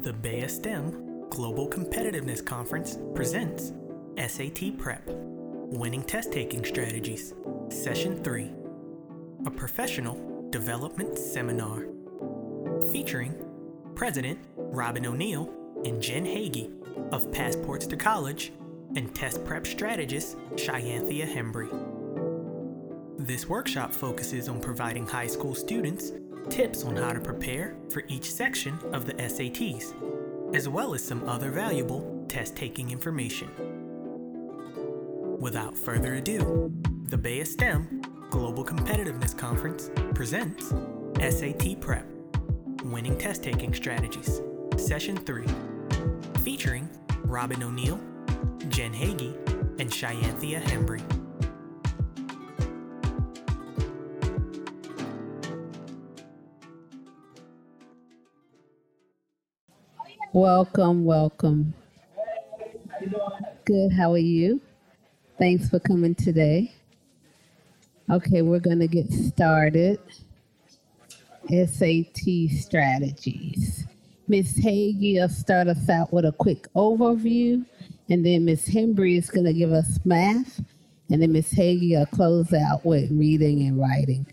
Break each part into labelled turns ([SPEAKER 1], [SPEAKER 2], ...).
[SPEAKER 1] The BAYASTEM Global Competitiveness Conference presents SAT Prep Winning Test Taking Strategies, Session 3, a professional development seminar featuring President Robin O'Neill and Jen Hagee of Passports to College and test prep strategist Shyanthia Hembry. This workshop focuses on providing high school students tips on how to prepare for each section of the SATs, as well as some other valuable test taking information. Without further ado, the Bay STEM Global Competitiveness Conference presents SAT Prep Winning Test Taking Strategies, Session 3, featuring Robin O'Neill, Jen Hagee, and Shyanthia Hembry.
[SPEAKER 2] Welcome, welcome. Good, how are you? Thanks for coming today. Okay, we're going to get started. SAT strategies. Miss Hagee will start us out with a quick overview, and then Miss Hembry is going to give us math, and then Miss Hagee will close out with reading and writing.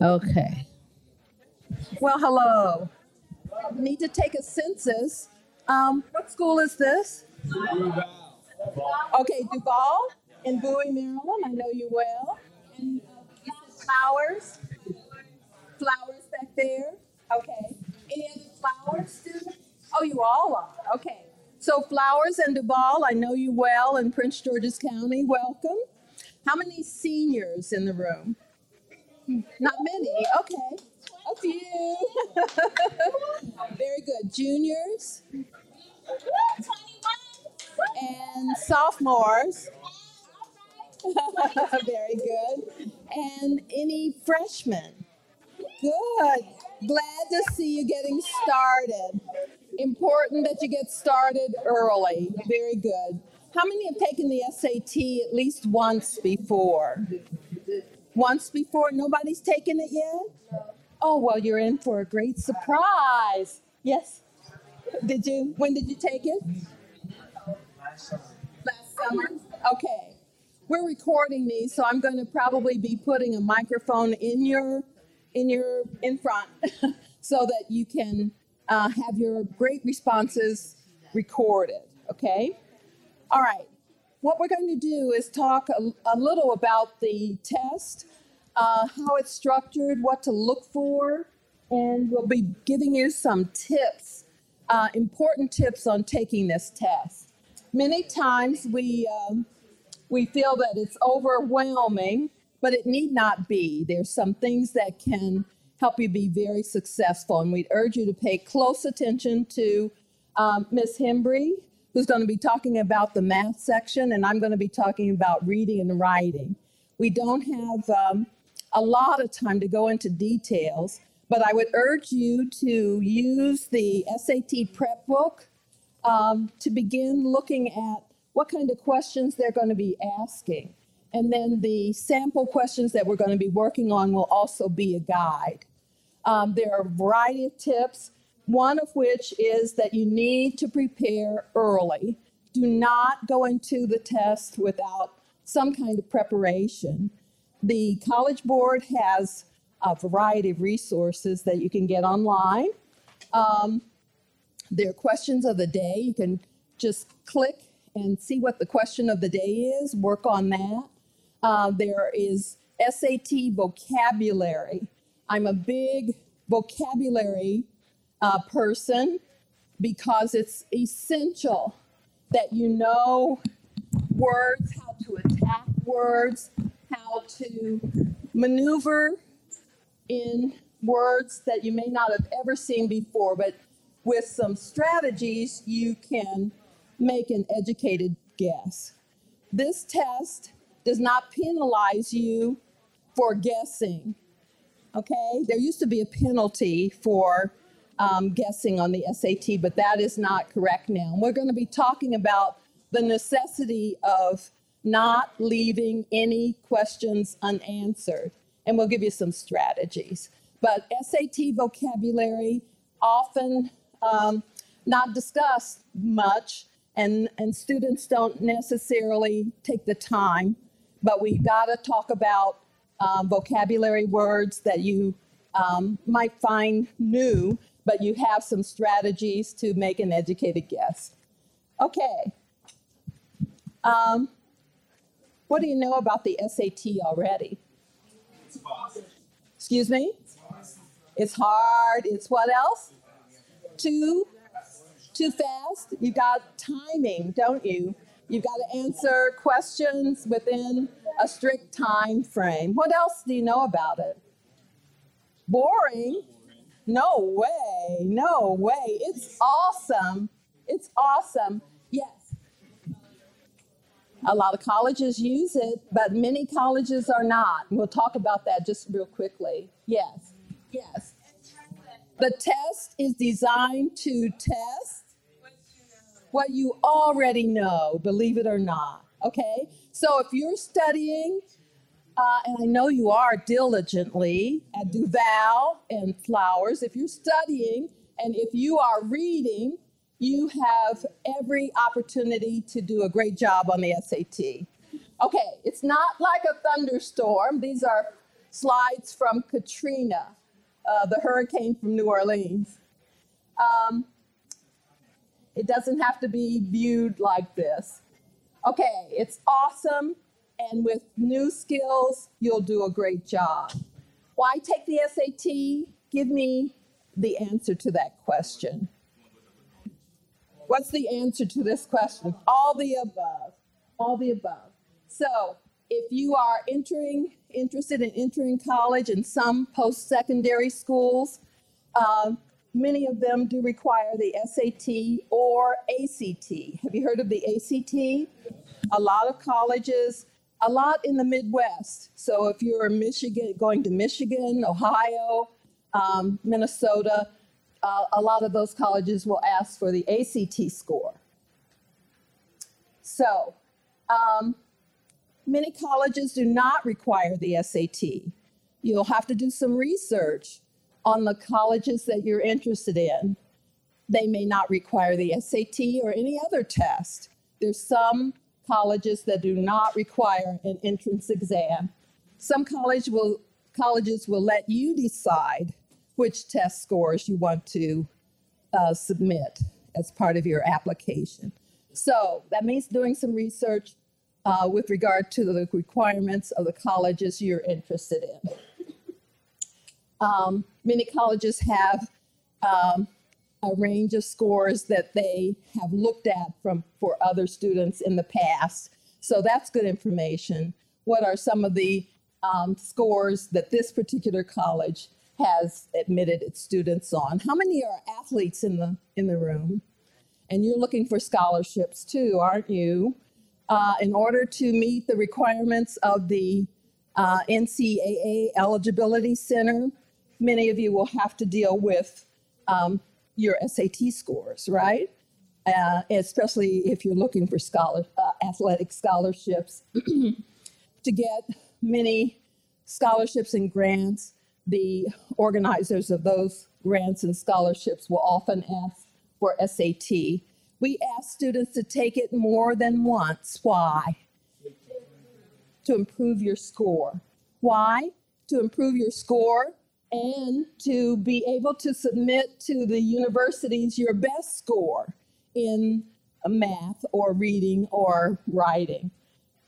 [SPEAKER 2] Okay.
[SPEAKER 3] Well, hello. Need to take a census. Um, what school is this? Okay, Duval in Bowie, Maryland. I know you well. And uh, flowers. Flowers back there. Okay. Any other flowers, students? Oh, you all are. Okay. So flowers and Duval, I know you well in Prince George's County. Welcome. How many seniors in the room? Not many. Okay. Few. Very good. Juniors and sophomores. Very good. And any freshmen? Good. Glad to see you getting started. Important that you get started early. Very good. How many have taken the SAT at least once before? Once before? Nobody's taken it yet? Oh, well, you're in for a great surprise. Yes? Did you? When did you take it? Last summer. Okay. We're recording these, so I'm going to probably be putting a microphone in your in your in front so that you can uh, have your great responses recorded. Okay. All right. What we're going to do is talk a, a little about the test, uh, how it's structured, what to look for, and we'll be giving you some tips, uh, important tips on taking this test. Many times we um, we feel that it's overwhelming, but it need not be. There's some things that can help you be very successful, and we'd urge you to pay close attention to um, Ms. Hembry, who's going to be talking about the math section, and I'm going to be talking about reading and writing. We don't have um, a lot of time to go into details, but I would urge you to use the SAT prep book um, to begin looking at what kind of questions they're going to be asking. And then the sample questions that we're going to be working on will also be a guide. Um, there are a variety of tips, one of which is that you need to prepare early. Do not go into the test without some kind of preparation. The College Board has a variety of resources that you can get online. Um, there are questions of the day. You can just click and see what the question of the day is, work on that. Uh, there is SAT vocabulary. I'm a big vocabulary uh, person because it's essential that you know words, how to attack words, to maneuver in words that you may not have ever seen before, but with some strategies, you can make an educated guess. This test does not penalize you for guessing. Okay? There used to be a penalty for um, guessing on the SAT, but that is not correct now. And we're going to be talking about the necessity of not leaving any questions unanswered. And we'll give you some strategies. But SAT vocabulary, often um, not discussed much, and, and students don't necessarily take the time. But we got to talk about um, vocabulary words that you um, might find new, but you have some strategies to make an educated guess. Okay. Um, what do you know about the SAT already? Excuse me? It's hard. It's what else? Too too fast. You've got timing, don't you? You've got to answer questions within a strict time frame. What else do you know about it? Boring? No way. No way. It's awesome. It's awesome. A lot of colleges use it, but many colleges are not. We'll talk about that just real quickly. Yes. Yes. The test is designed to test what you already know, believe it or not. Okay? So if you're studying, uh, and I know you are diligently at Duval and Flowers, if you're studying and if you are reading, you have every opportunity to do a great job on the SAT. Okay, it's not like a thunderstorm. These are slides from Katrina, uh, the hurricane from New Orleans. Um, it doesn't have to be viewed like this. Okay, it's awesome, and with new skills, you'll do a great job. Why take the SAT? Give me the answer to that question. What's the answer to this question? All the above. All the above. So, if you are entering, interested in entering college in some post secondary schools, um, Many of them do require the SAT or ACT. Have you heard of the ACT? A lot of colleges, a lot in the Midwest. So if you're Michigan, going to Michigan, Ohio, um, Minnesota, uh, a lot of those colleges will ask for the ACT score. So, um, many colleges do not require the SAT. You'll have to do some research on the colleges that you're interested in. They may not require the SAT or any other test. There's some colleges that do not require an entrance exam. Some college will, colleges will let you decide which test scores you want to uh, submit as part of your application. So that means doing some research uh, with regard to the requirements of the colleges you're interested in. Um, many colleges have um, a range of scores that they have looked at from for other students in the past. So that's good information. What are some of the um, scores that this particular college has admitted its students on? How many are athletes in the in the room? And you're looking for scholarships too, aren't you? Uh, in order to meet the requirements of the uh, NCAA Eligibility Center, many of you will have to deal with um, your SAT scores, right? Uh, especially if you're looking for scholar, uh, athletic scholarships. to get many scholarships and grants, the organizers of those grants and scholarships will often ask for SAT. We ask students to take it more than once. Why? To improve your score. Why? To improve your score and to be able to submit to the universities your best score in math or reading or writing.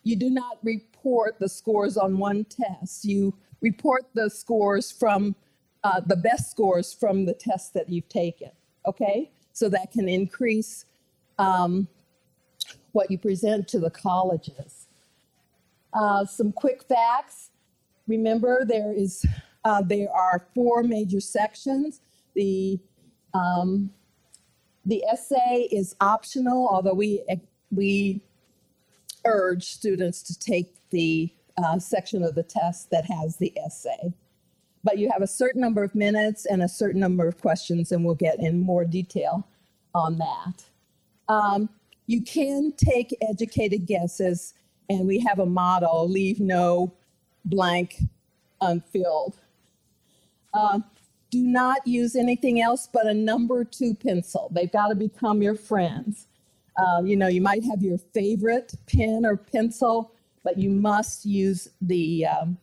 [SPEAKER 3] You do not report the scores on one test. You report the scores from uh, the best scores from the test that you've taken, okay? So that can increase um, what you present to the colleges. Uh, some quick facts. Remember, there is uh, there are four major sections. The um, the essay is optional, although we we urge students to take the uh, section of the test that has the essay. But you have a certain number of minutes and a certain number of questions, and we'll get in more detail on that. Um, you can take educated guesses, and we have a model leave no blank unfilled. Uh, do not use anything else but a number two pencil. They've got to become your friends. Um, you know, you might have your favorite pen or pencil, but you must use the um,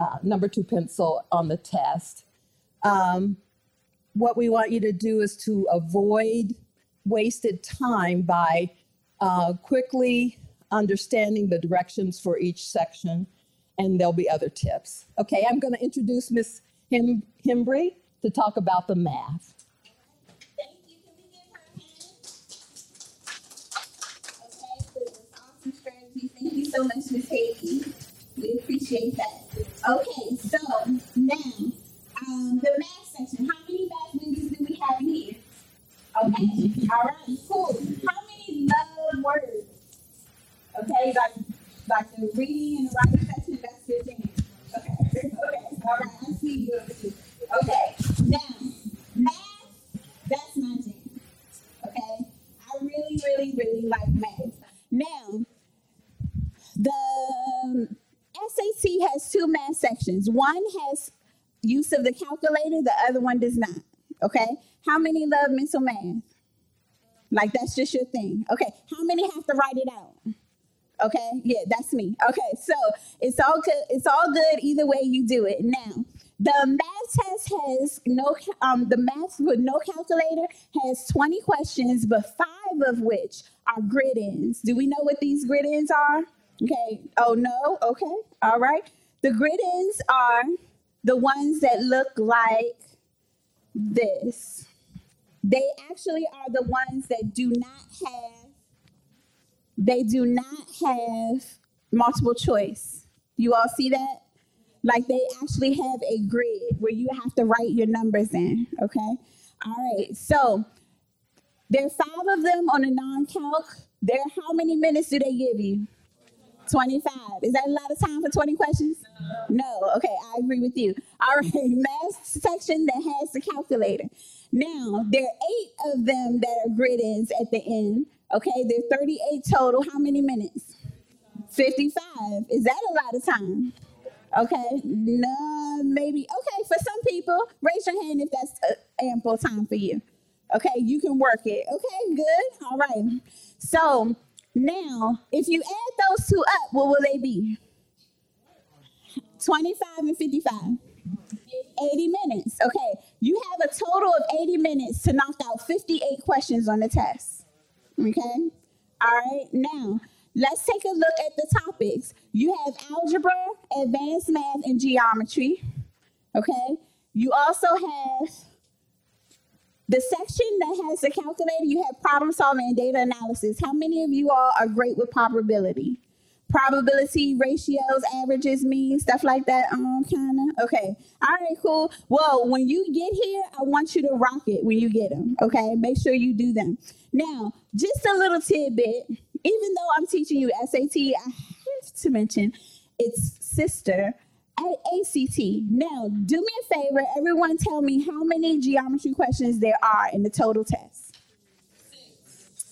[SPEAKER 3] uh, number two pencil on the test. Um, what we want you to do is to avoid wasted time by uh, quickly understanding the directions for each section, and there'll be other tips. Okay, I'm going to introduce Miss Him- Hembry to talk about the math.
[SPEAKER 4] Thank you. Can we give her a hand? Okay, for this awesome strategy. Thank you so much, Ms. Hagee. We appreciate that. Okay, so now, um, the math section. How many math widgets do we have here? Okay, all right, cool. How many love words? Okay, like, like the reading and the writing section, that's 15. Okay, okay, all right, I see you. Okay, now, math, that's my jam. Okay, I really, really, really like math. Now, the Has two math sections. One has use of the calculator, the other one does not. Okay, how many love mental math? Like that's just your thing. Okay, how many have to write it out? Okay, yeah, that's me. Okay, so it's all good. It's all good either way you do it. Now, the math test has no um the math with no calculator has 20 questions, but five of which are grid-ins. Do we know what these grid-ins are? Okay. Oh no. Okay. All right. The grid-ins are the ones that look like this. They actually are the ones that do not have they do not have multiple choice. You all see that? Like they actually have a grid where you have to write your numbers in. Okay. All right. So there are five of them on a non-calc. There, how many minutes do they give you? 25. Is that a lot of time for 20 questions? No. Okay, I agree with you. All right, math section that has the calculator. Now, there are eight of them that are grid-ins at the end. Okay, there are 38 total. How many minutes? 55. Is that a lot of time? Okay, no, maybe. Okay, for some people, raise your hand if that's uh, ample time for you. Okay, you can work it. Okay, good. All right. So now, if you add those two up, what will they be? 25 and 55. 80 minutes. Okay, you have a total of 80 minutes to knock out 58 questions on the test. Okay, all right, now let's take a look at the topics. You have algebra, advanced math, and geometry. Okay, you also have the section that has the calculator, you have problem solving and data analysis. How many of you all are great with probability? Probability, ratios, averages, means, stuff like that. Um, kind of. Okay. All right, cool. Well, when you get here, I want you to rock it when you get them. Okay. Make sure you do them. Now, just a little tidbit. Even though I'm teaching you SAT, I have to mention its sister, ACT. Now, do me a favor, everyone tell me how many geometry questions there are in the total test.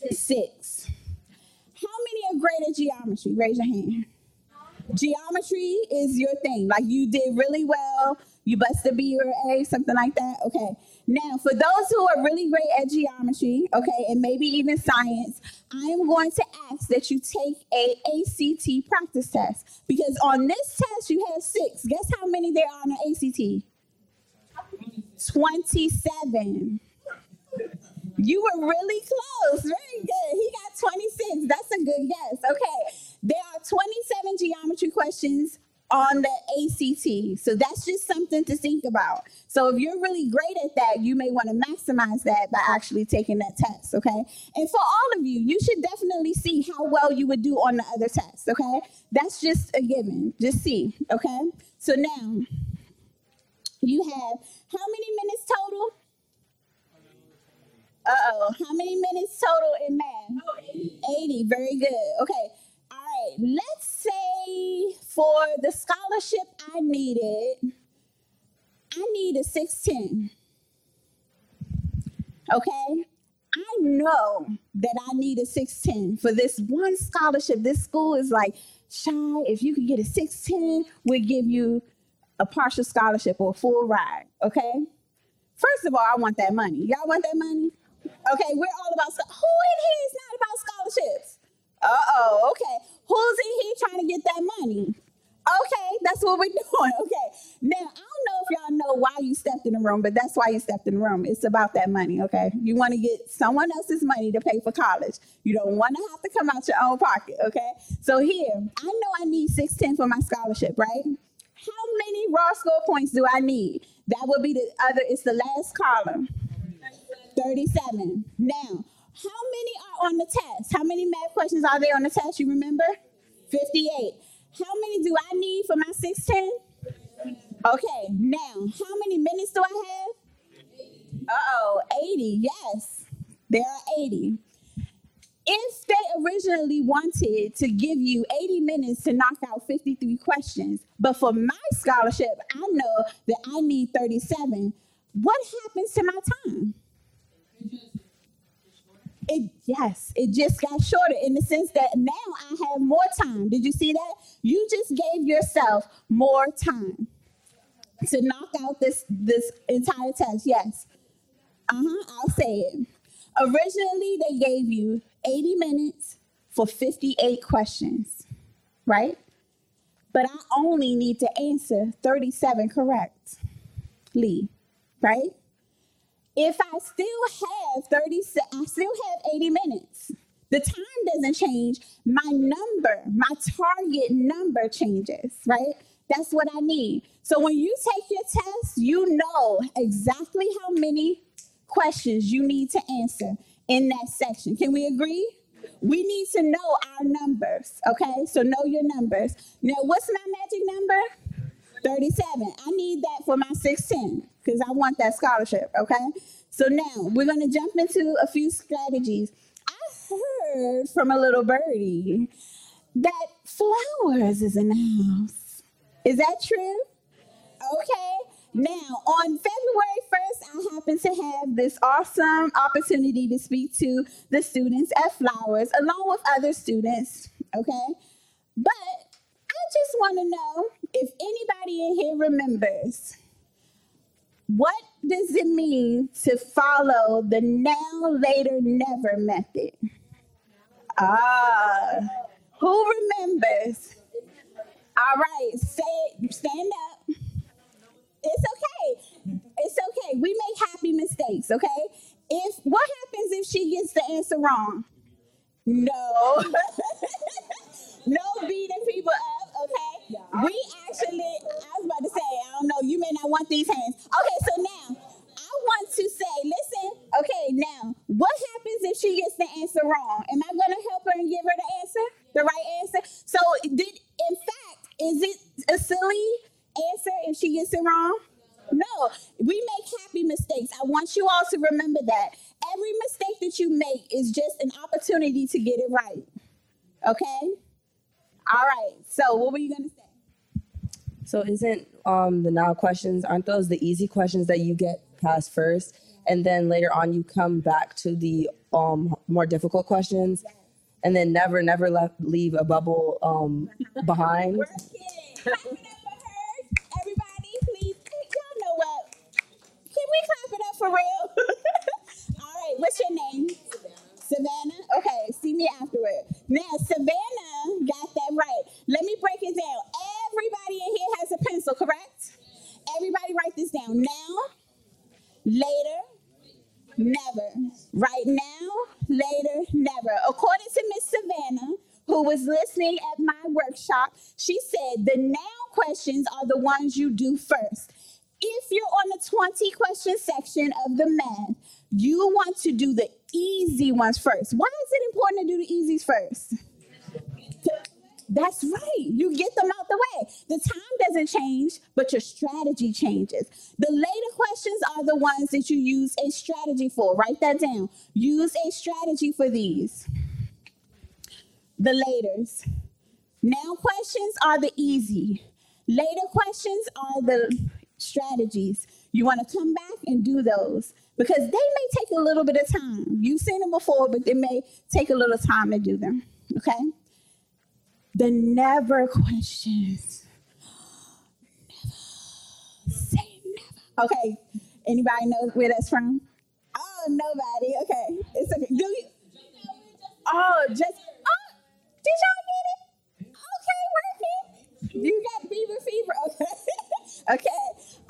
[SPEAKER 4] Six. Six. How many are great at geometry? Raise your hand. Geometry is your thing. Like you did really well. You busted a B or A, something like that. Okay. Now, for those who are really great at geometry, okay, and maybe even science, I am going to ask that you take a ACT practice test because on this test you have six. Guess how many there are on the ACT? 27. You were really close. Very good. He got 26. That's a good guess. Okay. There are 27 geometry questions on the ACT. So that's just something to think about. So if you're really great at that, you may want to maximize that by actually taking that test, okay? And for all of you, you should definitely see how well you would do on the other tests, okay? That's just a given. Just see, okay? So now, you have how many minutes total? Uh oh. How many minutes total in math? 80. Very good. Okay. Let's say for the scholarship I needed, I need a 610. Okay. I know that I need a 610 for this one scholarship. This school is like, Shy, if you could get a 610, we'll give you a partial scholarship or a full ride. Okay. First of all, I want that money. Y'all want that money? Okay, we're all about who in here is not about scholarships? Uh oh, okay. Who's in here trying to get that money? Okay, that's what we're doing. Okay. Now, I don't know if y'all know why you stepped in the room, but that's why you stepped in the room. It's about that money, okay? You want to get someone else's money to pay for college. You don't want to have to come out your own pocket, okay? So here, I know I need 610 for my scholarship, right? How many raw score points do I need? That would be the other, it's the last column. 37. Now, how many are on the test? How are there on the test? You remember? 58. How many do I need for my 610? Okay, now, how many minutes do I have? Uh oh, 80. Yes, there are 80. If they originally wanted to give you 80 minutes to knock out 53 questions, but for my scholarship, I know that I need 37, what happens to my time? It yes, it just got shorter in the sense that now I have more time. Did you see that? You just gave yourself more time to knock out this this entire test. Yes. Uh-huh, I'll say it. Originally they gave you 80 minutes for 58 questions, right? But I only need to answer 37 correctly, right? If I still have 30, I still have 80 minutes. The time doesn't change. My number, my target number changes, right? That's what I need. So when you take your test, you know exactly how many questions you need to answer in that section. Can we agree? We need to know our numbers, okay? So know your numbers. Now, what's my magic number? 37. I need that for my 610 because I want that scholarship, okay? So now we're going to jump into a few strategies. I heard from a little birdie that flowers is in the house. Is that true? Okay. Now, on February 1st, I happen to have this awesome opportunity to speak to the students at Flowers along with other students. Okay. But I just want to know if anybody in here remembers what does it mean to follow the now, later, never method? Ah, who remembers? All right, say it, stand up. It's okay. It's okay. We make happy mistakes, okay? If what happens if she gets the answer wrong? No. no beating people up, okay? We actually, I was about to say, I don't know, you may not want these hands. Okay, so now I want to say, listen, okay, now what happens if she gets the answer wrong? Am I gonna help her and give her the answer? The right answer? So did in fact, is it a silly answer if she gets it wrong? No, we make happy mistakes. I want you all to remember that. Every mistake that you make is just an opportunity to get it right. Okay? All right. So, what were you to say?
[SPEAKER 5] So isn't um the now questions aren't those the easy questions that you get past first and then later on you come back to the um more difficult questions and then never never left leave a bubble um behind.
[SPEAKER 4] Work it. Clap it up for her. Everybody, please. Y'all know what? Can we clap it up for real? All right. What's your name? Savannah. Okay. See me afterward. Now, Savannah got that right. Let me break it down. Everybody in here has a pencil, correct? Everybody write this down. Now, later, never. Right now, later, never. According to Miss Savannah, who was listening at my workshop, she said the now questions are the ones you do first. If you're on the 20 question section of the math, you want to do the easy ones first. Why is it important to do the easies first? That's right. You get them out the way. The time doesn't change, but your strategy changes. The later questions are the ones that you use a strategy for. Write that down. Use a strategy for these. The laters. Now questions are the easy. Later questions are the strategies. You want to come back and do those because they may take a little bit of time. You've seen them before, but it may take a little time to do them. Okay? The never questions. Never say never. Okay. Anybody know where that's from? Oh, nobody. Okay, it's okay. Do you? Oh, just oh, did y'all get it? Okay, working. You got fever, fever. Okay, okay.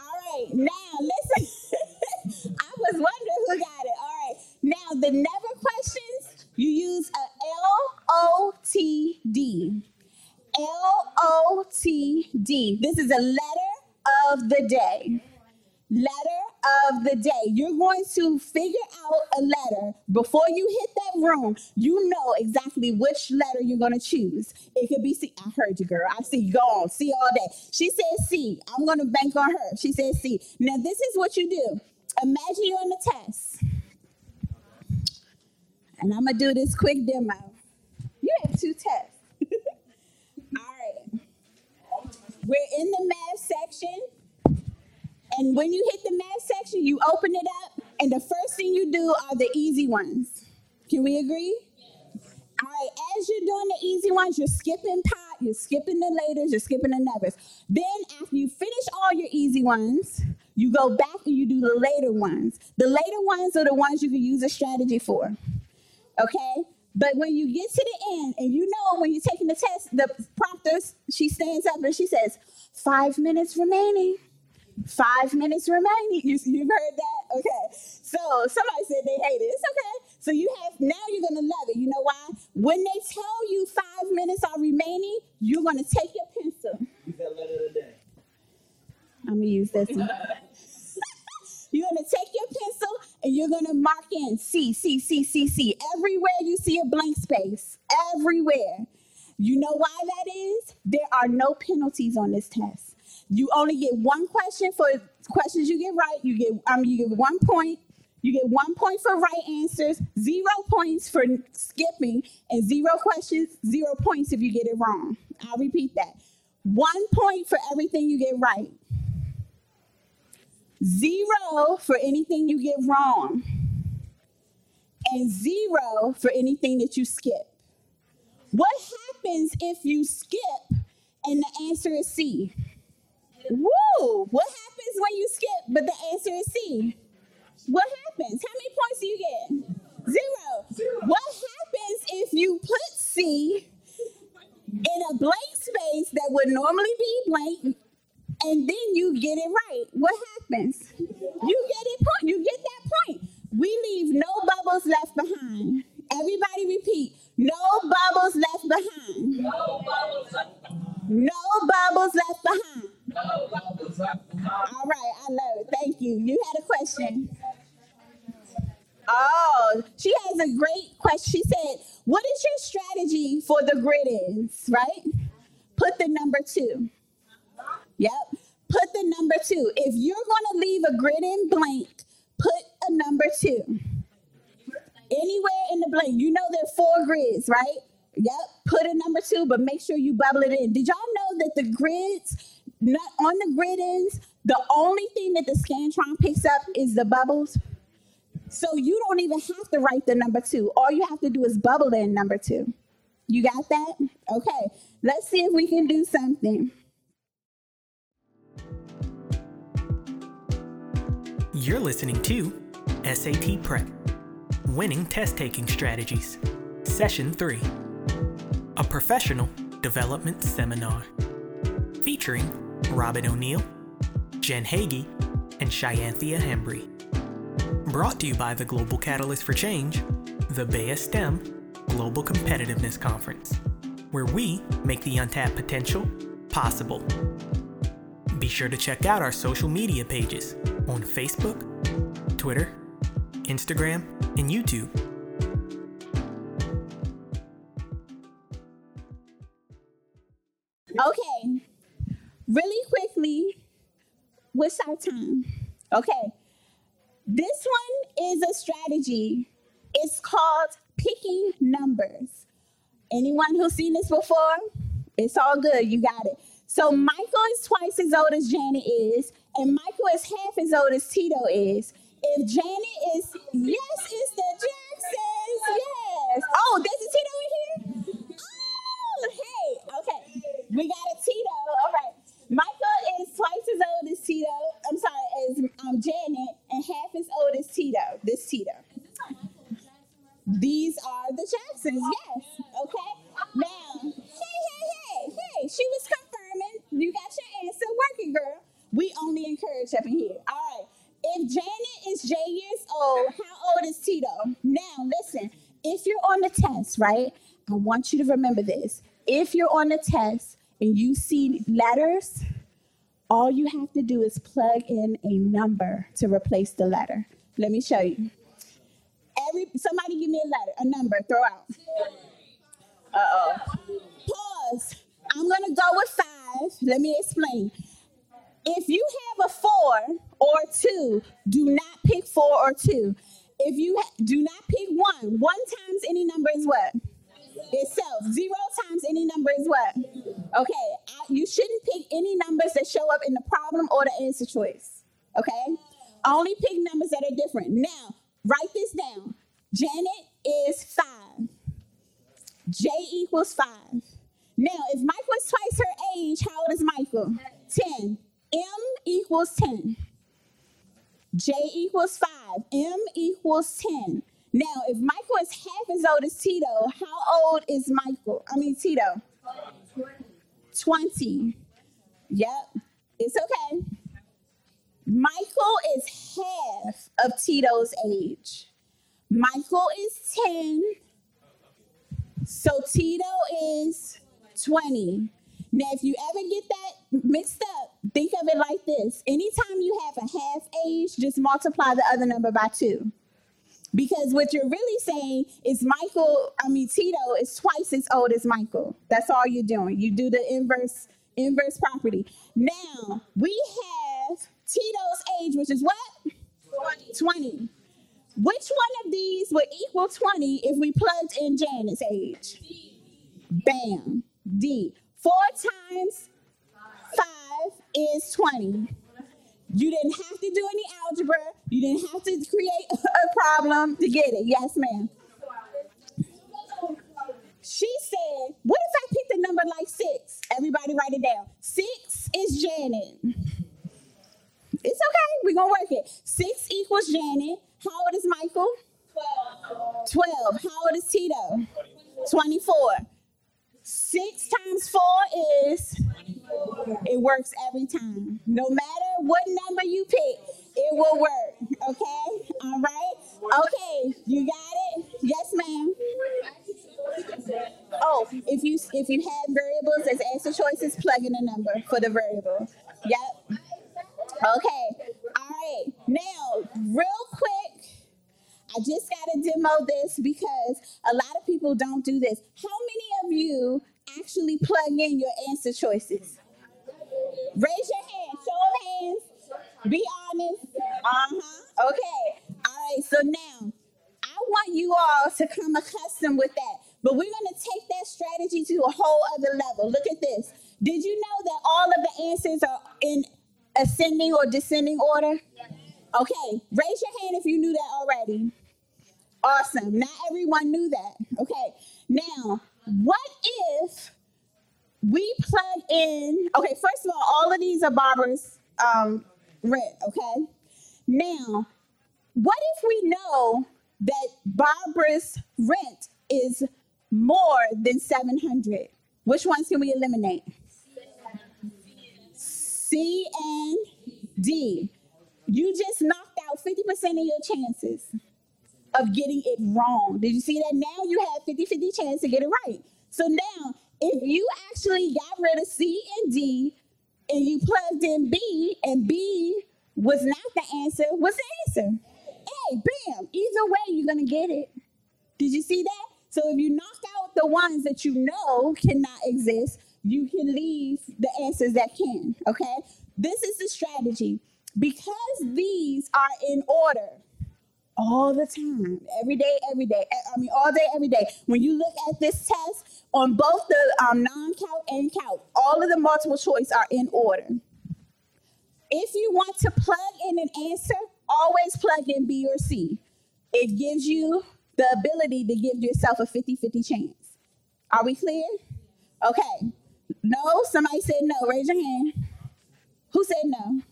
[SPEAKER 4] All right. Now listen. I was wondering who got it. All right. Now the never questions. You use a L O T D. L O T D. This is a letter of the day. Letter of the day. You're going to figure out a letter before you hit that room. You know exactly which letter you're going to choose. It could be C. I heard you, girl. I see you. Go on. All day. She said C. I'm going to bank on her. She said C. Now, this is what you do. Imagine you're on the test. And I'm going to do this quick demo. You have two tests. All right. We're in the math section. And when you hit the math section, you open it up, and the first thing you do are the easy ones. Can we agree? All right, as you're doing the easy ones, you're skipping pot, you're skipping the laters, you're skipping the nevers. Then, after you finish all your easy ones, you go back and you do the later ones. The later ones are the ones you can use a strategy for. Okay? But when you get to the end, and you know when you're taking the test, the prompter, she stands up and she says, five minutes remaining. Five minutes remaining. You, you've heard that? Okay. So somebody said they hate it. It's okay. So you have, now you're going to love it. You know why? When they tell you five minutes are remaining, you're going to take your pencil. Use that letter today. I'm to use this one. You're gonna take your pencil and you're gonna mark in C, C, C, C, C. Everywhere you see a blank space, everywhere. You know why that is? There are no penalties on this test. You only get one question for questions you get right. You get um you get one point. You get one point for right answers, zero points for skipping, and zero questions, zero points if you get it wrong. I'll repeat that. One point for everything you get right. Zero for anything you get wrong. And zero for anything that you skip. What happens if you skip and the answer is C? Woo! What happens when you skip but the answer is C? What happens? How many points do you get? Zero. What happens if you put C in a blank space that would normally be blank and then you get it right? What happens? You get it point. You get that point. We leave no bubbles left behind. Everybody repeat. No bubbles left behind. No bubbles left behind. No bubbles left behind. All right, I love it. Thank you. You had a question. Oh, she has a great question. She said, What is your strategy for the grid ins, right? Put the number two. Yep. Put the number two. If you're going to leave a grid in blank, put a number two. Anywhere in the blank. You know there are four grids, right? Yep. Put a number two, but make sure you bubble it in. Did y'all know that the grids, not on the grid ins, the only thing that the Scantron picks up is the bubbles? So you don't even have to write the number two. All you have to do is bubble in number two. You got that? Okay. Let's see if we can do something.
[SPEAKER 1] You're listening to SAT Prep Winning Test Taking Strategies, Session 3, a professional development seminar featuring Robin O'Neill, Jen Hagee, and Shyanthia Hembry. Brought to you by the Global Catalyst for Change, the Bea STEM Global Competitiveness Conference, where we make the untapped potential possible. Be sure to check out our social media pages on Facebook, Twitter, Instagram, and YouTube.
[SPEAKER 4] Really quickly, what's our time? Okay. This one is a strategy. It's called picking numbers. Anyone who's seen this before? It's all good. You got it. So Michael is twice as old as Janet is, and Michael is half as old as Tito is. If Janet is, yes, it's the Jacksons, yes. Oh, there's a Tito in here? Oh, hey, okay. We got a Tito. I'm sorry, as um, Janet, and half as old as Tito. This Tito. These are the Jacksons. Yes. Okay. Now, hey, hey, hey, hey. She was confirming. You got your answer working, girl. We only encourage up in here. All right. If Janet is J years old, how old is Tito? Now, listen. If you're on the test, right? I want you to remember this. If you're on the test and you see letters all you have to do is plug in a number to replace the letter. Let me show you. Every somebody give me a letter, a number, throw out. Uh-oh. Pause. I'm gonna go with five. Let me explain. If you have a four or two, do not pick four or two. If you ha- do not pick one, one times any number is what? Itself. Zero times any number is what? Okay. You shouldn't pick any numbers that show up in the problem or the answer choice. Okay. Only pick numbers that are different. Now, write this down. Janet is five. J equals five. Now, if Michael is twice her age, how old is Michael? 10. M equals 10. J equals 5. M equals 10. Now, if Michael is half as old as Tito, how old is Michael? I mean, Tito. 20. Yep, it's okay. Michael is half of Tito's age. Michael is 10. So Tito is 20. Now, if you ever get that mixed up, think of it like this. Anytime you have a half age, just multiply the other number by two. Because what you're really saying is Michael, I mean Tito is twice as old as Michael. That's all you're doing. You do the inverse inverse property. Now, we have Tito's age, which is what? 20. Which one of these would equal 20 if we plugged in Janet's age? Bam. D. Four times five is 20. You didn't have to do any algebra. You didn't have to create a problem to get it. Yes, ma'am. She said, What if I picked a number like six? Everybody write it down. Six is Janet. It's okay. We're going to work it. Six equals Janet. How old is Michael? 12. How old is Tito? 24. Six times four is, it works every time. No matter what number you pick, it will work. Okay? All right? Okay, you got it? Yes, ma'am. Oh, if you if you have variables as answer choices, plug in a number for the variable. Yep. Okay. All right. Now, real quick, I just got to demo this because a lot of people don't do this. How many of you actually plug in your answer choices? Raise your hand. Show of hands. Be honest. Uh huh. Okay. All right. So now, I want you all to come accustomed with that. But we're going to take that strategy to a whole other level. Look at this. Did you know that all of the answers are in ascending or descending order? Okay. Raise your hand if you knew that already. Awesome. Not everyone knew that. Okay. Now, what if we plug in? Okay, first of all, all of these are Barbara's um, rent. Okay. Now, what if we know that Barbara's rent is more than 700? Which ones can we eliminate? C and D. You just knocked out 50% of your chances of getting it wrong. Did you see that? Now you have 50 50 chance to get it right. So now, if you actually got rid of C and D and you plugged in B and B was not the answer, what's the answer? Hey, bam. Either way, you're going to get it. Did you see that? So if you knock out the ones that you know cannot exist, you can leave the answers that can. Okay? This is the strategy. Because these are in order, all the time, every day, every day. I mean, all day, every day. When you look at this test on both the um, non-count and count, all of the multiple choice are in order. If you want to plug in an answer, always plug in B or C. It gives you the ability to give yourself a 50-50 chance. Are we clear? Okay. No, somebody said no. Raise your hand. Who said no?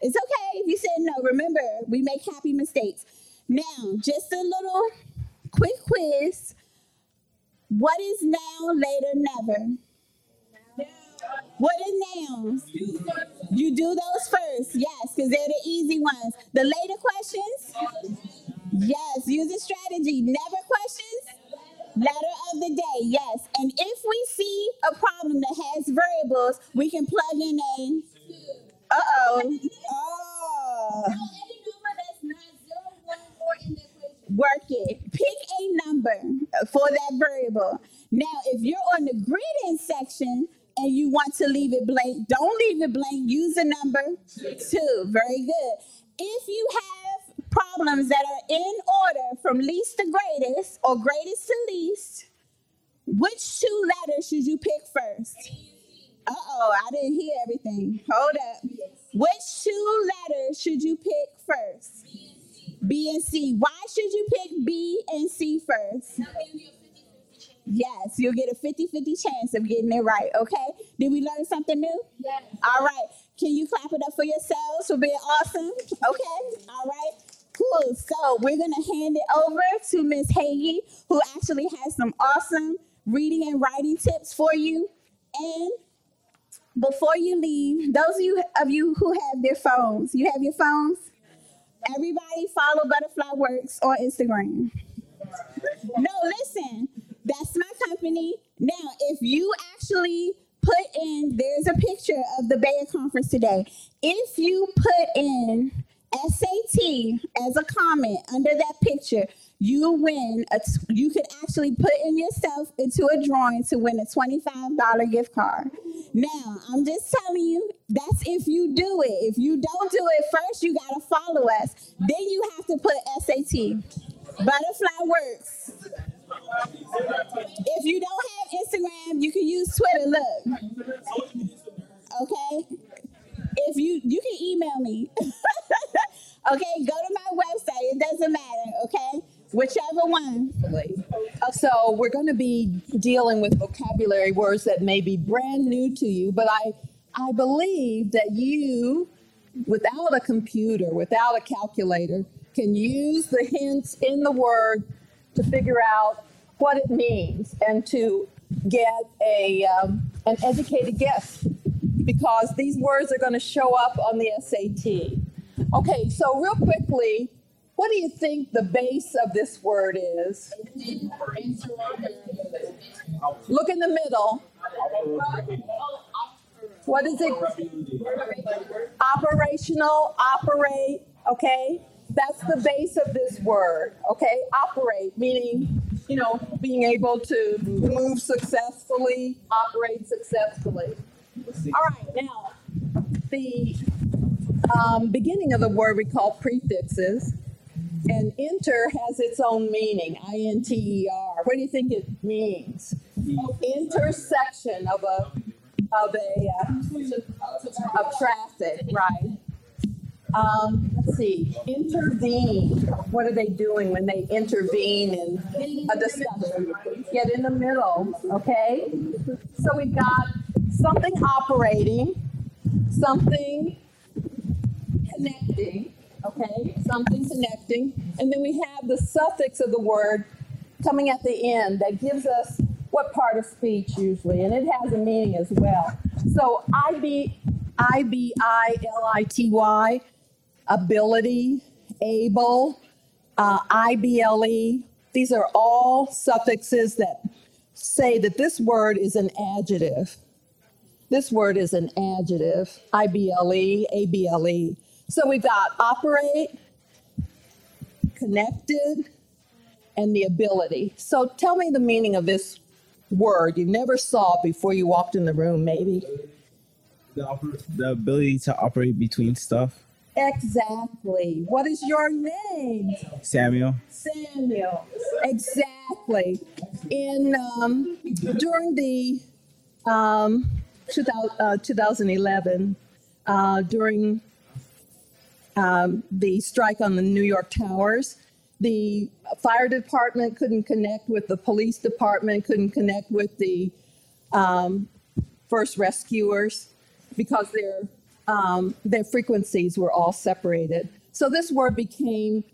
[SPEAKER 4] It's okay if you said no. Remember, we make happy mistakes. Now, just a little quick quiz. What is now, later, never? What are nouns? You do those first, yes, because they're the easy ones. The later questions? Yes, use a strategy. Never questions? Letter of the day, yes. And if we see a problem that has variables, we can plug in a. Uh oh. Oh work it. Pick a number for that variable. Now, if you're on the grid in section and you want to leave it blank, don't leave it blank. Use the number two. Very good. If you have problems that are in order from least to greatest or greatest to least, which two letters should you pick first? Uh oh, I didn't hear everything. Hold up. Which two letters should you pick first? B and C. Why should you pick B and C first? Yes, you'll get a 50 50 chance of getting it right, okay? Did we learn something new? Yes. All right. Can you clap it up for yourselves for being awesome? Okay. All right. Cool. So we're going to hand it over to Miss Hagee, who actually has some awesome reading and writing tips for you. And before you leave, those of you of you who have their phones, you have your phones? Everybody follow Butterfly Works on Instagram. No, listen, that's my company. Now, if you actually put in, there's a picture of the Baya conference today. If you put in SAT as a comment under that picture, you win. A you could actually put in yourself into a drawing to win a $25 gift card. Now, I'm just telling you, that's if you do it. If you don't do it first, you got to follow us. Then you have to put SAT. Butterfly works. If you don't have Instagram, you can use Twitter. Look. Okay? If you you can email me. okay, go to my website. It doesn't matter, okay? Whichever one.
[SPEAKER 3] So we're going to be dealing with vocabulary words that may be brand new to you, but I I believe that you without a computer, without a calculator, can use the hints in the word to figure out what it means and to get a um, an educated guess because these words are going to show up on the SAT. Okay, so real quickly, what do you think the base of this word is? Look in the middle. What is it? Operational, operate, okay? That's the base of this word, okay? Operate, meaning, you know, being able to move successfully, operate successfully. All right, now, the um, beginning of the word we call prefixes. And inter has its own meaning, I N T E R. What do you think it means? Intersection of a of a uh, of traffic, right? Um, let's see, intervene. What are they doing when they intervene in a discussion? Get in the middle, okay? So we've got something operating, something connecting, okay? Something connecting. And then we have the suffix of the word coming at the end that gives us what part of speech usually, and it has a meaning as well. So I B I B I L I T Y, ability, able, uh, I B L E. These are all suffixes that say that this word is an adjective. This word is an adjective, I B L E, A B L E. So we've got operate, connected, and the ability. So tell me the meaning of this word you never saw before you walked in the room, maybe.
[SPEAKER 6] The, oper- the ability to operate between stuff.
[SPEAKER 3] Exactly. What is your name?
[SPEAKER 6] Samuel.
[SPEAKER 3] Samuel. Exactly. In um, during the um, 2000, uh, 2011, uh, during um, the strike on the New York towers, the fire department couldn't connect with the police department, couldn't connect with the um, first rescuers because their um, their frequencies were all separated. So this word became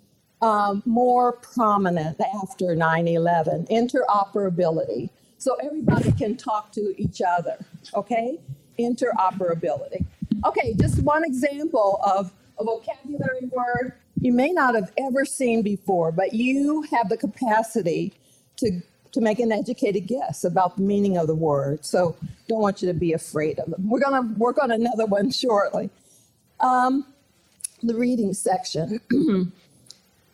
[SPEAKER 3] um, more prominent after 9/11. Interoperability. So everybody can talk to each other. Okay, interoperability. Okay, just one example of a vocabulary word you may not have ever seen before, but you have the capacity to, to make an educated guess about the meaning of the word. So don't want you to be afraid of them. We're going to work on another one shortly. Um, the reading section.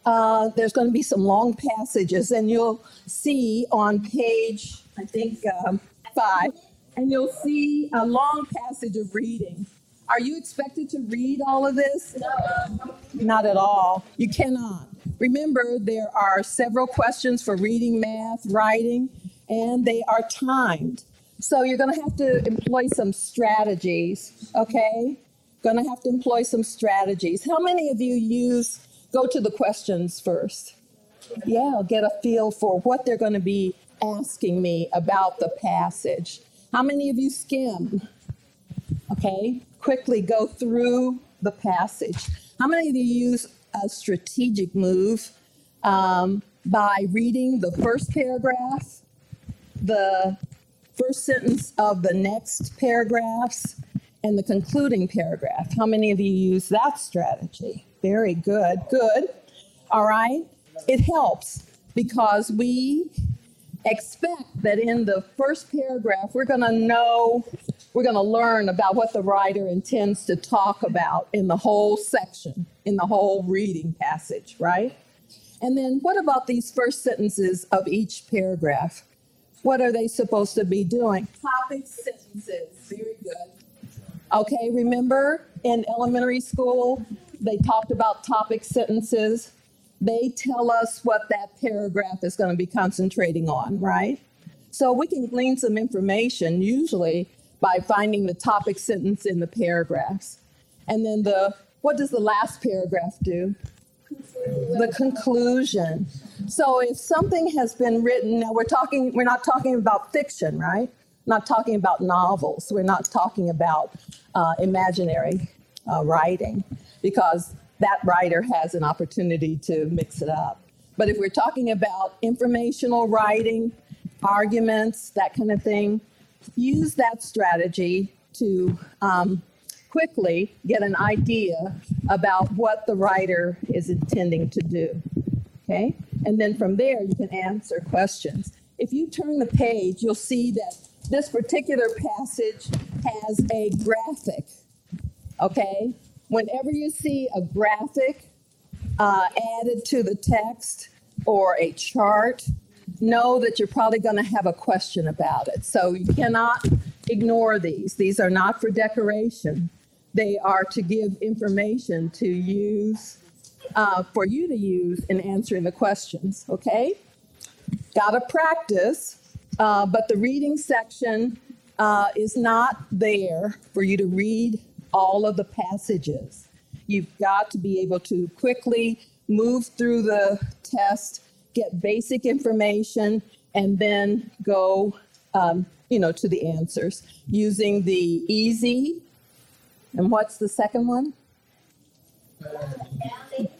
[SPEAKER 3] uh, there's going to be some long passages, and you'll see on page, I think, um, five, and you'll see a long passage of reading. Are you expected to read all of this? No. Not at all. You cannot. Remember, there are several questions for reading, math, writing, and they are timed. So you're going to have to employ some strategies, okay? Going to have to employ some strategies. How many of you use go to the questions first? Yeah, get a feel for what they're going to be asking me about the passage. How many of you skim? Okay, quickly go through the passage. How many of you use a strategic move um, by reading the first paragraph, the first sentence of the next paragraphs, and the concluding paragraph? How many of you use that strategy? Very good, good. All right, it helps because we expect that in the first paragraph, we're going to know, we're going to learn about what the writer intends to talk about in the whole section, in the whole reading passage, right? And then what about these first sentences of each paragraph? What are they supposed to be doing? Topic sentences. Very good. Okay, remember in elementary school, they talked about topic sentences they tell us what that paragraph is going to be concentrating on, right? So we can glean some information usually by finding the topic sentence in the paragraphs. And then the what does the last paragraph do? The conclusion. So if something has been written, now we're talking we're not talking about fiction, right? Not talking about novels. We're not talking about uh, imaginary uh, writing because that writer has an opportunity to mix it up. But if we're talking about informational writing, arguments, that kind of thing, use that strategy to um, quickly get an idea about what the writer is intending to do. Okay? And then from there, you can answer questions. If you turn the page, you'll see that this particular passage has a graphic. Okay? whenever you see a graphic uh, added to the text or a chart, know that you're probably going to have a question about it. So you cannot ignore these. These are not for decoration, they are to give information to use, uh, for you to use in answering the questions, okay? Got to practice, uh, but the reading section uh, is not there for you to read all of the passages. You've got to be able to quickly move through the test, get basic information, and then go, um, you know, to the answers using the easy. And what's the second one?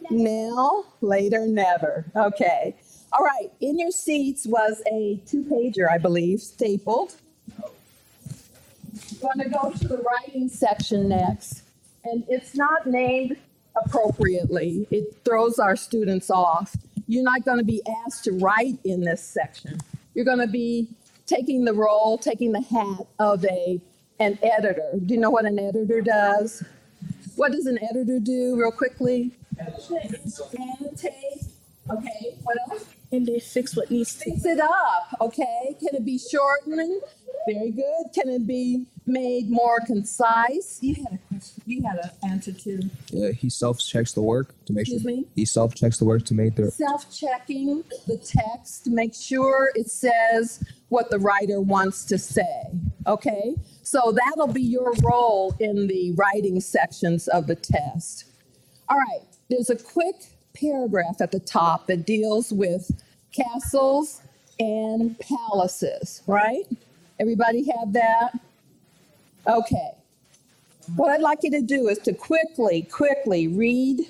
[SPEAKER 3] Now, later, never. Okay. All right. In your seats was a two pager, I believe, stapled going to go to the writing section next. And it's not named appropriately, it throws our students off. You're not going to be asked to write in this section. You're going to be taking the role, taking the hat of a an editor. Do you know what an editor does? What does an editor do, real quickly? Annotate. Okay. What else?
[SPEAKER 7] And they fix what needs to. be.
[SPEAKER 3] Fix it up. Okay. Can it be shortened? Very good. Can it be made more concise? You had a question. You had an answer too.
[SPEAKER 6] Yeah, he self checks the work to make
[SPEAKER 3] Excuse
[SPEAKER 6] sure
[SPEAKER 3] me?
[SPEAKER 6] he self checks the work to make the
[SPEAKER 3] Self-checking the text to make sure it says what the writer wants to say. Okay? So that'll be your role in the writing sections of the test. All right. There's a quick paragraph at the top that deals with castles and palaces, right? Everybody have that? Okay. What I'd like you to do is to quickly, quickly read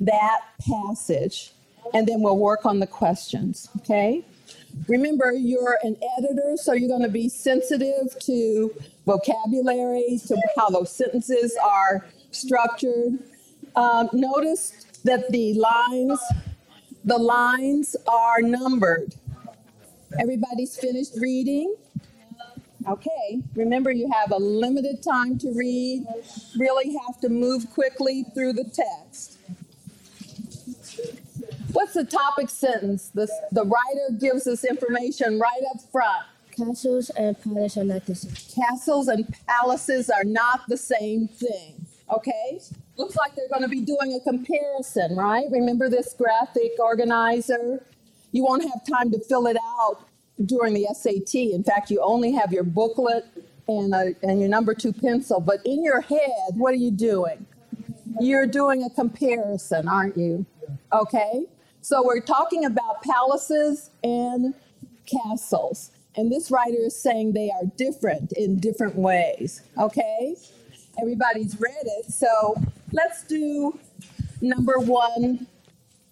[SPEAKER 3] that passage, and then we'll work on the questions, okay? Remember, you're an editor, so you're going to be sensitive to vocabulary, to how those sentences are structured. Um, notice that the lines, the lines are numbered. Everybody's finished reading? Okay, remember you have a limited time to read, really have to move quickly through the text. What's the topic sentence? The, the writer gives us information right up front.
[SPEAKER 7] Castles and palaces are not the same.
[SPEAKER 3] Castles and palaces are not the same thing. Okay? Looks like they're going to be doing a comparison, right? Remember this graphic organizer? You won't have time to fill it out during the SAT. In fact, you only have your booklet and, a, and your number two pencil. But in your head, what are you doing? You're doing a comparison, aren't you? Okay? So we're talking about palaces and castles. And this writer is saying they are different in different ways. Okay? Everybody's read it. So let's do number one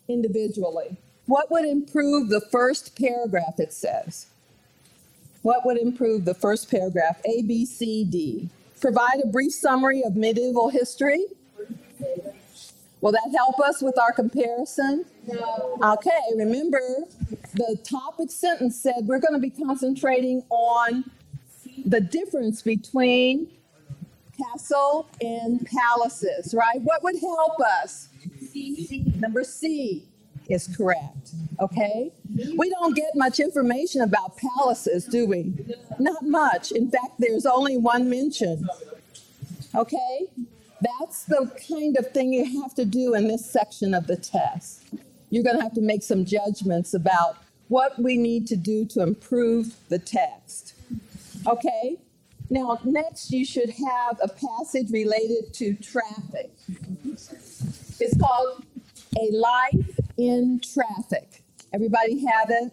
[SPEAKER 3] individually. What would improve the first paragraph, it says? What would improve the first paragraph? A, B, C, D. Provide a brief summary of medieval history. Will that help us with our comparison? No. Okay, remember the topic sentence said we're going to be concentrating on the difference between castle and palaces, right? What would help us? Number C is correct. Okay? We don't get much information about palaces, do we? Not much. In fact, there's only one mention. Okay? That's the kind of thing you have to do in this section of the test. You're going to have to make some judgments about what we need to do to improve the text. Okay? Now, next, you should have a passage related to traffic. It's called A Life in Traffic. Everybody have it?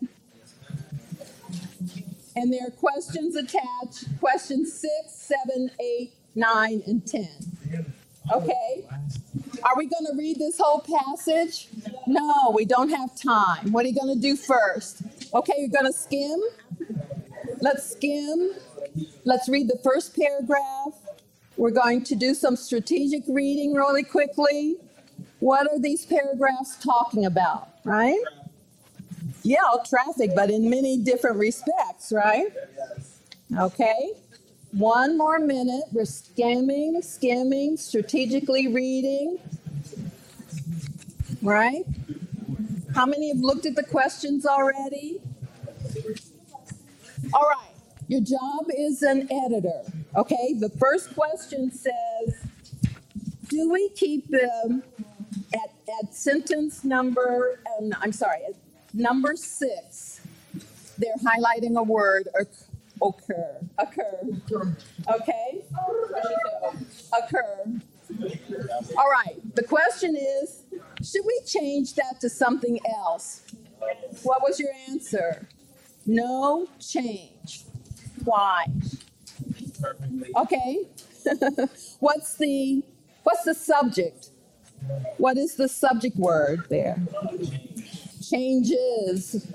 [SPEAKER 3] And there are questions attached questions six, seven, eight, nine, and 10. Okay? Are we going to read this whole passage? No, we don't have time. What are you going to do first? Okay, you're going to skim? Let's skim. Let's read the first paragraph. We're going to do some strategic reading really quickly. What are these paragraphs talking about, right? Yeah, traffic, but in many different respects, right? Okay. One more minute. We're skimming, skimming, strategically reading. Right? How many have looked at the questions already? All right. Your job is an editor. Okay. The first question says Do we keep them at, sentence number, um, I'm sorry, at number six? They're highlighting a word, occur, occur. Okay? Occur. All right. The question is should we change that to something else? What was your answer? No change. Why? Okay. what's the what's the subject? What is the subject word there? Changes.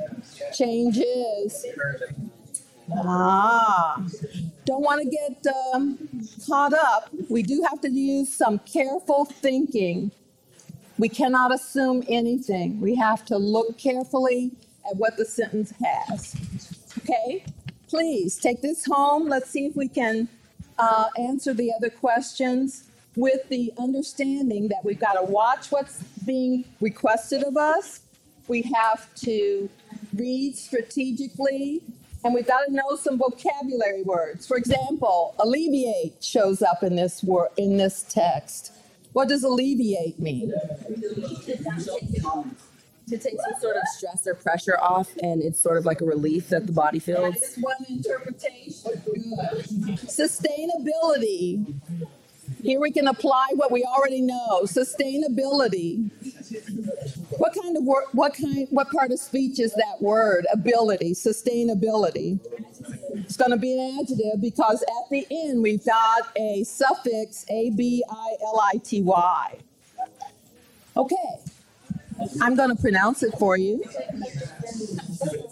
[SPEAKER 3] Changes. Ah, don't want to get um, caught up. We do have to use some careful thinking. We cannot assume anything. We have to look carefully at what the sentence has. Okay? Please take this home. Let's see if we can uh, answer the other questions with the understanding that we've got to watch what's being requested of us. We have to read strategically and we've got to know some vocabulary words. For example, alleviate shows up in this word in this text. What does alleviate mean?
[SPEAKER 5] To take some sort of stress or pressure off, and it's sort of like a relief that the body feels.
[SPEAKER 3] That is one interpretation. Sustainability. Here we can apply what we already know. Sustainability. What kind of word, what kind, what part of speech is that word? Ability, sustainability. It's going to be an adjective because at the end we've got a suffix, A B I L I T Y. Okay, I'm going to pronounce it for you.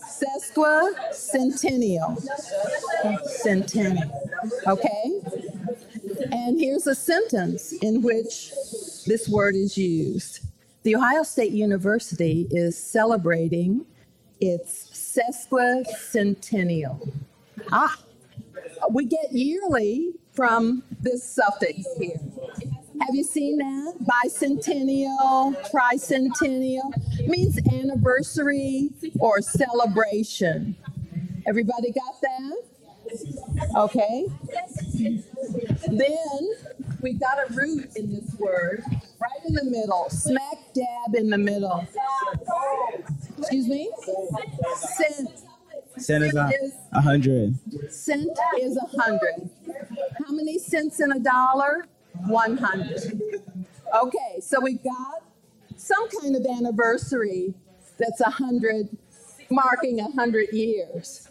[SPEAKER 3] Sesquicentennial. Centennial. Okay? And here's a sentence in which this word is used. The Ohio State University is celebrating its sesquicentennial. Ah, we get yearly from this suffix here. Have you seen that? Bicentennial, tricentennial means anniversary or celebration. Everybody got that? Okay. Then we've got a root in this word, right in the middle, smack dab in the middle. Excuse me? Cent.
[SPEAKER 6] Cent is a, a hundred.
[SPEAKER 3] Cent is a hundred. How many cents in a dollar? One hundred. Okay, so we've got some kind of anniversary that's a hundred, marking a hundred years.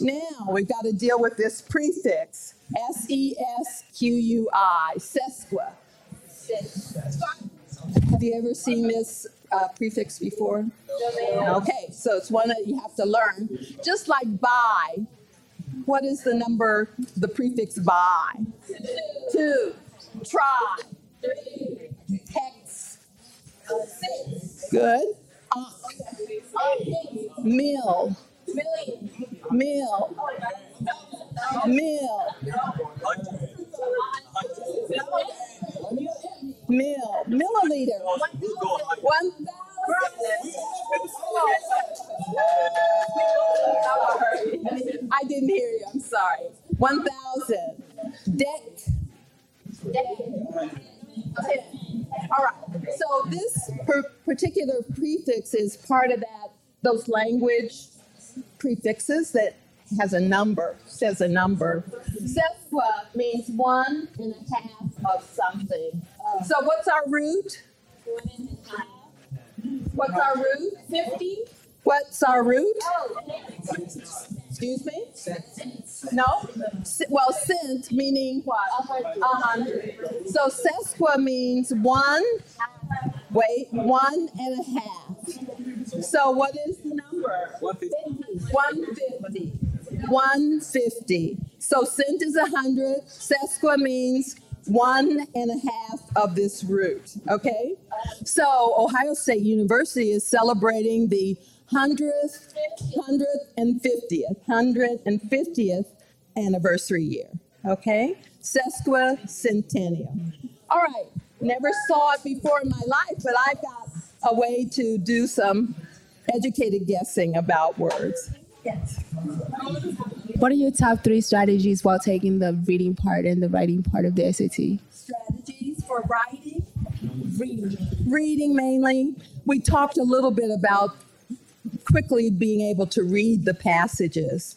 [SPEAKER 3] Now we've got to deal with this prefix, S E S Q U I, sesqua. Have you ever seen this uh, prefix before? Okay, so it's one that you have to learn. Just like by, what is the number, the prefix by? Two. Try. Three. Hex. Good. Ock. Mill. Mill. Mill. Mill. Milliliter. One thousand. I didn't hear you. I'm sorry. One thousand. Deck. Ten. All right. So this per- particular prefix is part of that those language prefixes that has a number, says a number. Sesqua means one and a half of something. So what's our root? What's our root? Fifty. What's our root? Oh, excuse me? No? C- Well, cent meaning what? A hundred. So sesqua means one, wait, one and a half. So what is the number? One fifty. One fifty. So cent is a hundred, sesqua means one and a half of this root, okay? So Ohio State University is celebrating the hundredth, hundredth and fiftieth, hundred and fiftieth anniversary year, okay? Sesquicentennial. All right, never saw it before in my life, but I've got a way to do some educated guessing about words. Yes.
[SPEAKER 2] What are your top three strategies while taking the reading part and the writing part of the SAT?
[SPEAKER 3] strategies for writing? Reading. Reading mainly. We talked a little bit about quickly being able to read the passages.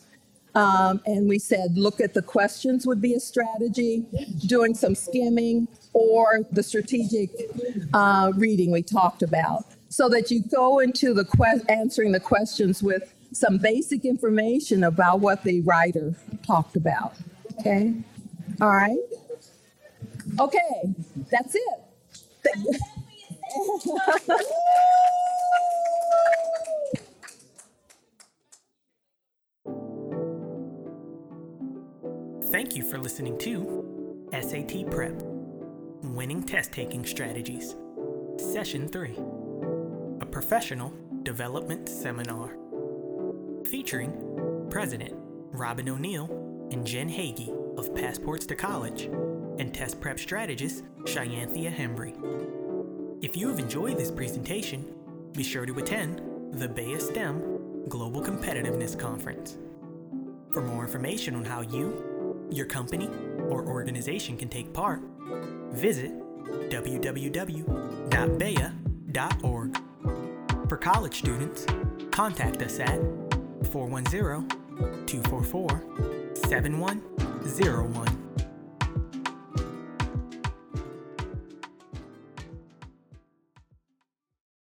[SPEAKER 3] Um, and we said, look at the questions would be a strategy, doing some skimming, or the strategic uh, reading we talked about. So that you go into the que- answering the questions with some basic information about what the writer talked about. Okay? All right? Okay, that's it.
[SPEAKER 1] Thank you for listening to SAT Prep Winning Test Taking Strategies, Session 3, a professional development seminar featuring President Robin O'Neill and Jen Hagee of Passports to College and test prep strategist Chyanthia Hembry. If you have enjoyed this presentation, be sure to attend the Baya STEM Global Competitiveness Conference. For more information on how you, your company, or organization can take part, visit www.baya.org. For college students, contact us at 410 244 7101.